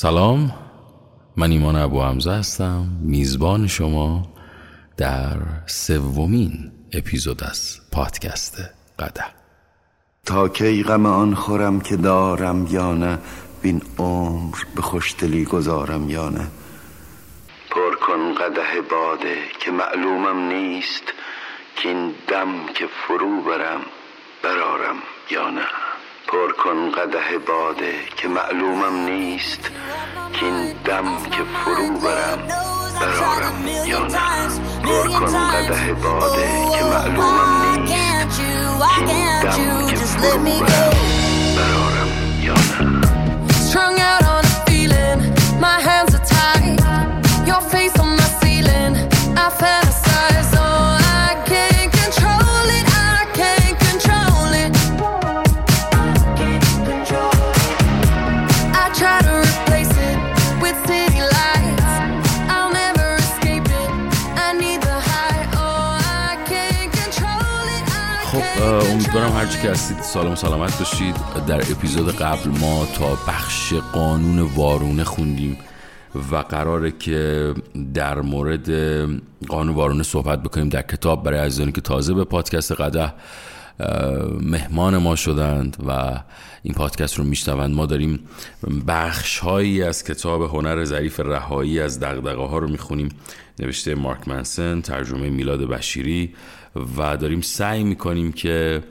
سلام. من ایمان ابو حمزه هستم. میزبان شما در سومین اپیزود از پادکست قده تا کی غم آن خورم که دارم یا نه بین عمر به خوشدلی گذارم یا نه. پر کن قده باده که معلومم نیست که این دم که فرو برم برارم یا نه. پر کن قده باده که معلومم نیست که این دم که فرو برم برارم یا نه. پر کن قده باده که معلومم نیست. که این دم که فرو برم برارم یا نه. هرچی که هستید و سلامت باشید. در اپیزود قبل ما تا بخش قانون وارونه خوندیم و قراره که در مورد قانون وارونه صحبت بکنیم در کتاب برای عزیزانی که تازه به پادکست قده مهمان ما شدند و این پادکست رو میشنوند. ما داریم بخش هایی از کتاب هنر ظریف رهایی از دغدغه ها رو می‌خونیم. نوشته مارک منسن ترجمه میلاد بشیری و داریم سعی می‌کنیم که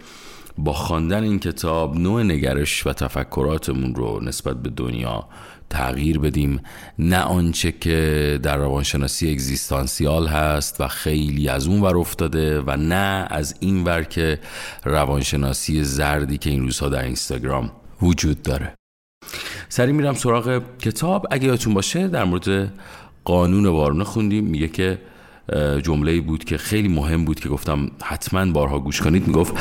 با خواندن این کتاب نوع نگرش و تفکراتمون رو نسبت به دنیا تغییر بدیم. نه آنچه که در روانشناسی اگزیستانسیال هست و خیلی از اون ور افتاده و نه از این ور که روانشناسی زردی که این روزها در اینستاگرام وجود داره. سری میرم سراغ کتاب. اگه یادتون باشه در مورد قانون وارونه خوندیم. میگه که جمله بود که خیلی مهم بود که گفتم حتما بارها گوش کنید. می‌گفت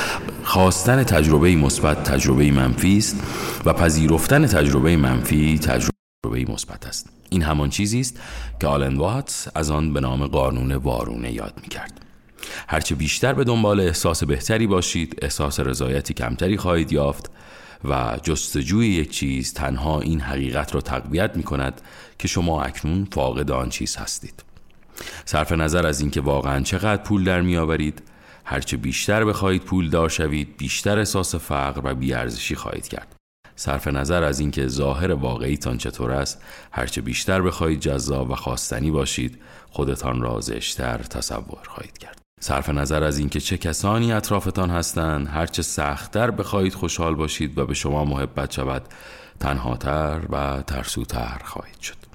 خواستن تجربه مثبت تجربه منفی است و پذیرفتن تجربه منفی تجربه مثبت است. این همان چیزی است که آلن واتس از آن به نام قانون وارونه یاد می‌کرد. هرچه بیشتر به دنبال احساس بهتری باشید احساس رضایتی کمتری خواهید یافت و جستجوی یک چیز تنها این حقیقت را تقویت می کند که شما اکنون فاقد آن چیز هستید. صرف نظر از اینکه واقعا چقدر پول در میآورید هرچه بیشتر بخواهید پول دار شوید بیشتر احساس فقر و بیارزشی خواهید کرد. صرف نظر از اینکه ظاهر واقعیتان چطور است هرچه بیشتر بخواهید جذاب و خواستنی باشید خودتان را زشتر تصور خواهید کرد. صرف نظر از اینکه چه کسانی اطرافتان هستند هرچه سختتر بخواهید خوشحال باشید و به شما محبت شود تنهاتر و ترسوتر خواهید شد.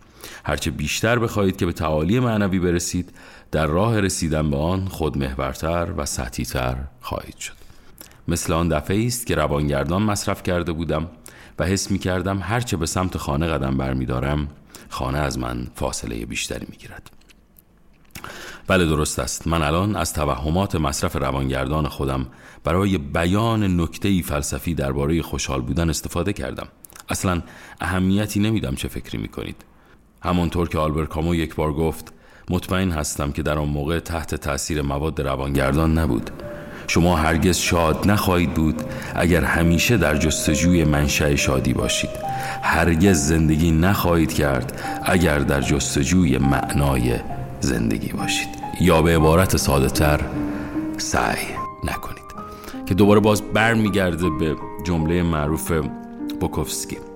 هرچه بیشتر بخواهید که به تعالی معنوی برسید در راه رسیدن به آن خودمحورتر و سطحیتر خواهید شد. مثل آن دفعه است که روانگردان مصرف کرده بودم و حس می کردم هرچه به سمت خانه قدم برمیدارم خانه از من فاصله بیشتری می گیرد. بله درست است. من الان از توهمات مصرف روانگردان خودم برای بیان نکته فلسفی درباره خوشحال بودن استفاده کردم. اصلا اهمیتی نمیدم چه فکری می‌کنید. همانطور که آلبر کامو یک بار گفت مطمئن هستم که در آن موقع تحت تاثیر مواد روانگردان نبود. شما هرگز شاد نخواهید بود اگر همیشه در جستجوی منشأ شادی باشید. هرگز زندگی نخواهید کرد اگر در جستجوی معنای زندگی باشید. یا به عبارت ساده تر سعی نکنید. که دوباره باز برمیگرده به جمله معروف بوکوفسکی.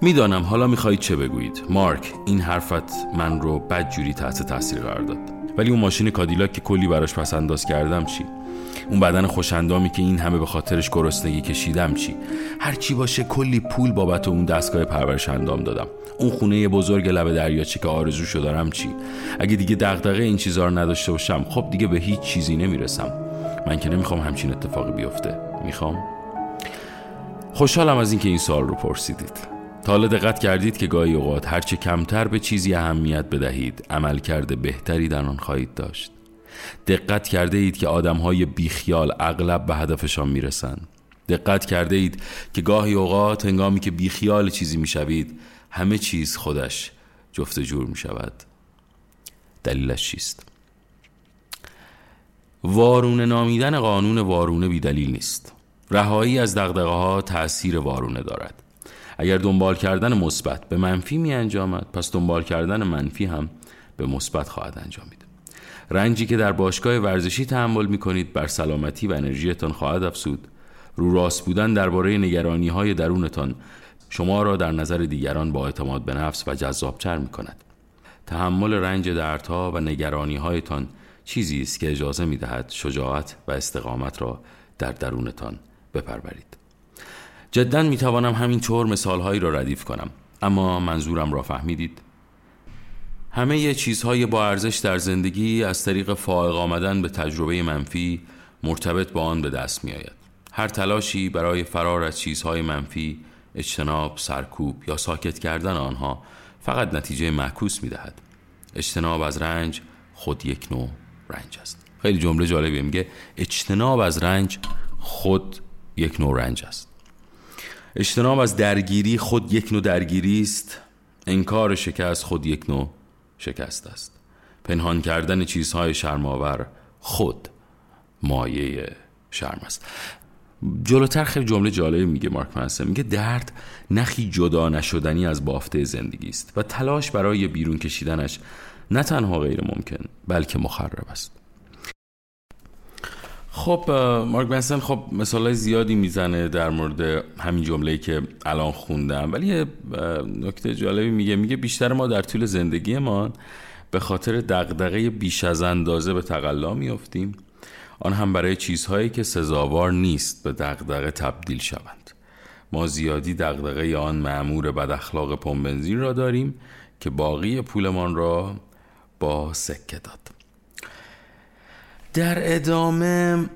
می‌دانم حالا می‌خواهید چه بگویید. مارک این حرفت من رو بدجوری تحت تاثیر قرار داد. ولی اون ماشین کادیلاک که کلی براش پس انداز کردم چی؟ اون بدن خوشندامی که این همه به خاطرش گرسنگی کشیدم چی؟ هر چی باشه کلی پول بابت اون دستگاه پرورش اندام دادم. اون خونه بزرگ لب دریاچه که آرزوشو دارم چی؟ اگه دیگه دغدغه این چیزا رو نداشته باشم خب دیگه به هیچ چیزی نمی‌رسم. من که نمی‌خوام همچین اتفاقی بیفته. می‌خوام؟ خوشحالم از اینکه این سوال رو پرسیدید. تا حالا دقت کردید که گاهی اوقات هرچه کمتر به چیزی اهمیت بدهید عمل کرده بهتری در آن خواهید داشت. دقت کرده اید که آدم های بیخیال اغلب به هدفشان می‌رسند. دقت کرده اید که گاهی اوقات هنگامی که بیخیال چیزی می‌شوید همه چیز خودش جفت جور می شود دلیلش چیست؟ وارونه نامیدن قانون وارونه بی دلیل نیست. رهایی از دغدغه ها تأثیر وارونه دارد. اگر دنبال کردن مثبت به منفی می انجامد پس دنبال کردن منفی هم به مثبت خواهد انجامید رنجی که در باشگاه ورزشی تحمل می کنید بر سلامتی و انرژیتان خواهد افسود رو راست بودن درباره نگرانی های درونتان شما را در نظر دیگران با اعتماد به نفس و جذابتر می کند. تحمل رنج دردها و نگرانی هایتان چیزی است که اجازه می دهد شجاعت و استقامت را در درونتان بپرورید. جدا می توانم همین طور مثال هایی را ردیف کنم. اما منظورم را فهمیدید. همه چیزهای با ارزش در زندگی از طریق فائق آمدن به تجربه منفی مرتبط با آن به دست می آید. هر تلاشی برای فرار از چیزهای منفی اجتناب، سرکوب یا ساکت کردن آنها فقط نتیجه معکوس می دهد. اجتناب از رنج خود یک نوع رنج است. خیلی جمله جالبیه میگه. اجتناب از رنج خود یک نوع رنج است. اجتناب از درگیری خود یک نوع درگیری است. انکار شکست خود یک نوع شکست است. پنهان کردن چیزهای شرماور خود مایه شرم است. جلوتر خیلی جمله جالبی میگه مارک منسن میگه درد نخی جدا نشدنی از بافته زندگی است و تلاش برای بیرون کشیدنش نه تنها غیر ممکن بلکه مخرب است. خب مارک بنسن خب مثال زیادی می‌زنه در مورد همین جمله که الان خوندم ولی یه نکته جالبی میگه. میگه بیشتر ما در طول زندگیمان به خاطر دغدغه بیش از اندازه به تقلا میافتیم. آن هم برای چیزهایی که سزاوار نیست به دغدغه تبدیل شوند. ما زیادی دغدغه آن معمور بد اخلاق پمبنزین را داریم که باقی پولمان را با سکه داد. در ادامه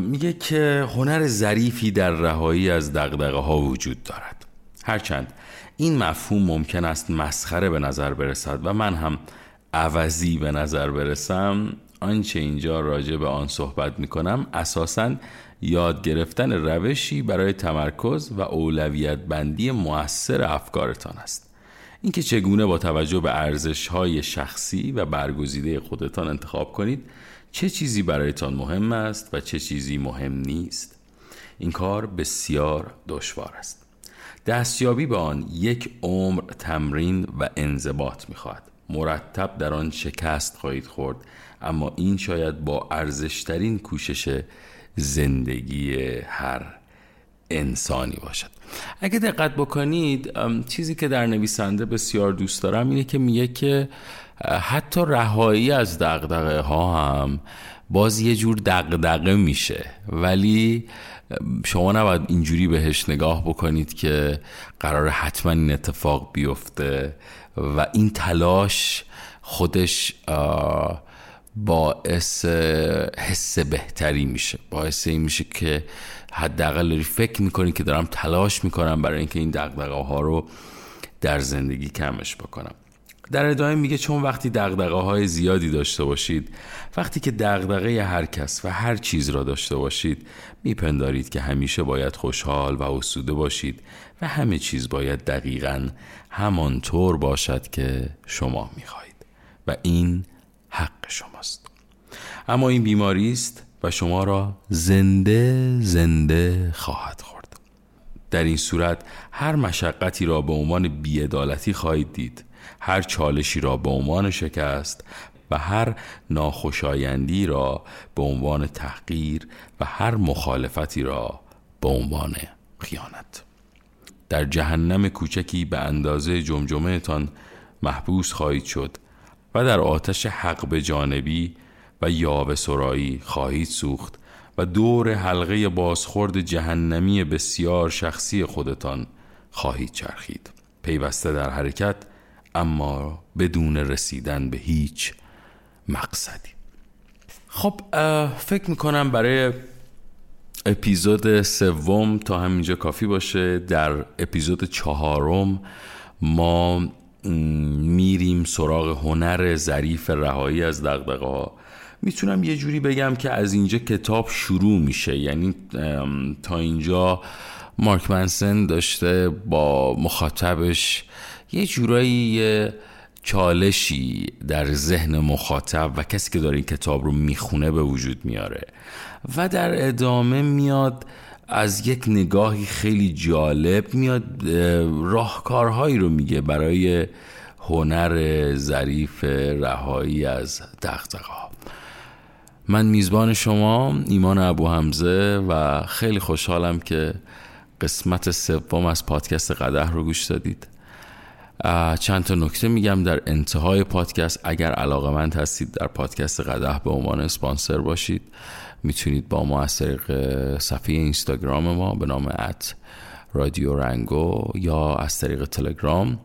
میگه که هنر ظریفی در رهایی از دقدقه ها وجود دارد. هرچند این مفهوم ممکن است مسخره به نظر برسد و من هم عوضی به نظر برسم. آنچه اینجا راجع به آن صحبت می کنم اساسا یاد گرفتن روشی برای تمرکز و اولویت بندی موثر افکارتان است. اینکه چگونه با توجه به ارزش های شخصی و برگزیده خودتان انتخاب کنید چه چیزی برایتان مهم است و چه چیزی مهم نیست. این کار بسیار دشوار است. دستیابی به آن یک عمر تمرین و انضباط می‌خواهد. مرتب در آن شکست خواهید خورد اما این شاید با ارزشترین کوشش زندگی هر انسانی باشد. اگه دقت بکنید چیزی که در نویسنده بسیار دوست دارم اینه که میگه که حتی رهایی از دقدقه ها هم باز یه جور دقدقه میشه. ولی شما نباید اینجوری بهش نگاه بکنید که قرار حتما این اتفاق بیفته و این تلاش خودش باعث حس بهتری میشه. باعث این میشه که حداقل داری فکر می‌کنی که دارم تلاش می‌کنم برای اینکه این دقدقه ها رو در زندگی کمش بکنم. در ادامه میگه چون وقتی دقدقه های زیادی داشته باشید وقتی که دقدقه هر کس و هر چیز را داشته باشید میپندارید که همیشه باید خوشحال و اسوده باشید و همه چیز باید دقیقا همانطور باشد که شما می‌خواهید. و این حق شماست. اما این بیماری است و شما را زنده زنده خواهد خورد. در این صورت هر مشقتی را به عنوان بیعدالتی خواهید دید هر چالشی را به عنوان شکست و هر ناخوشایندی را به عنوان تحقیر و هر مخالفتی را به عنوان خیانت. در جهنم کوچکی به اندازه جمجمه تان محبوس خواهید شد و در آتش حق به جانبی و یاوه سرایی خواهید سوخت و دور حلقه بازخورد جهنمی بسیار شخصی خودتان خواهید چرخید. پیوسته در حرکت اما بدون رسیدن به هیچ مقصدی. خب فکر می‌کنم برای اپیزود سوم تا همینجا کافی باشه در اپیزود چهارم ما میریم سراغ هنر ظریف رهایی از دقدقه می‌تونم یه جوری بگم که از اینجا کتاب شروع میشه. یعنی تا اینجا مارک منسن داشته با مخاطبش یه جورایی چالشی در ذهن مخاطب و کسی که داره این کتاب رو می‌خونه به وجود میاره. و در ادامه میاد از یک نگاهی خیلی جالب میاد راهکارهایی رو میگه برای هنر ظریف رهایی از ها من میزبان شما ایمان ابو حمزه و خیلی خوشحالم که قسمت سوم از پادکست قده رو گوش دادید. چند تا نکته میگم در انتهای پادکست. اگر علاقه مند هستید در پادکست قده به عنوان اسپانسر باشید می‌تونید با ما از طریق صفحه اینستاگرام ما به نام ات رادیو رنگو یا از طریق تلگرام.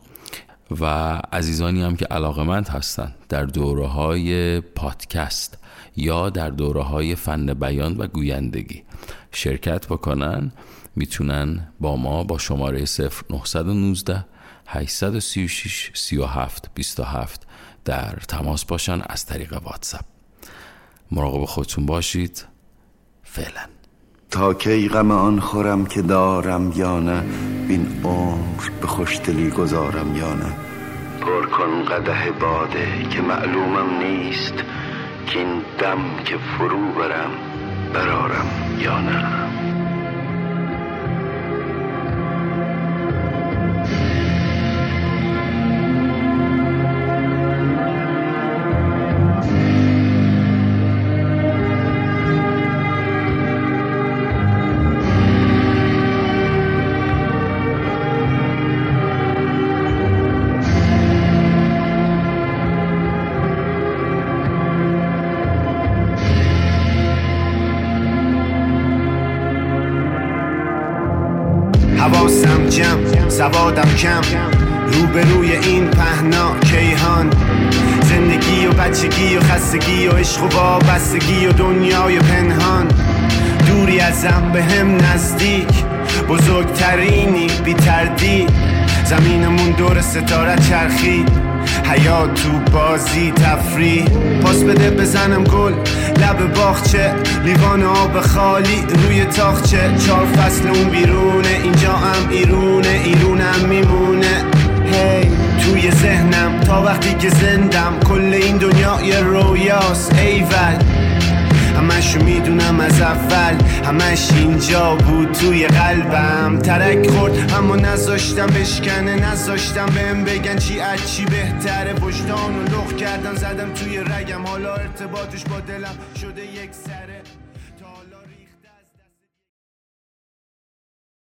و عزیزانی هم که علاقه مند هستند در دوره های پادکست یا در دوره های فن بیان و گویندگی شرکت بکنن می‌تونن با ما با شماره 0919 836 37 27 در تماس باشن از طریق واتساپ. مراقب خودتون باشید. فعلا. تا کی غم آن خورم که دارم یا نه بین عمر به خوشدلی گذارم یا نه. پر کن قده باده که معلومم نیست که این دم که فرو برم برارم یا نه. سوادم کم. روبروی این پهنا کیهان. زندگی و بچگی و خستگی و عشق و وابستگی و دنیای پنهان. دوری ازم به هم نزدیک. بزرگترینی بی تردید. زمینمون دور ستاره چرخید. حیات تو بازی تفریح. پاس بده بزنم گل لب باغچه. لیوان آب خالی روی تاخچه. چهار فصل اون بیرونه اینجا هم ایرونه ایرونم میمونه. هی توی ذهنم تا وقتی که زندم کل این دنیا یه رویاست. ایول همشو می‌دونم از اول همش اینجا بود توی قلبم. ترک خورد اما نذاشتم بشکنه نذاشتم بهم بگن چی از چی بهتره. وجدان و لخ کردم زدم توی رگم. حالا ارتباطش با دلم شده یک سره.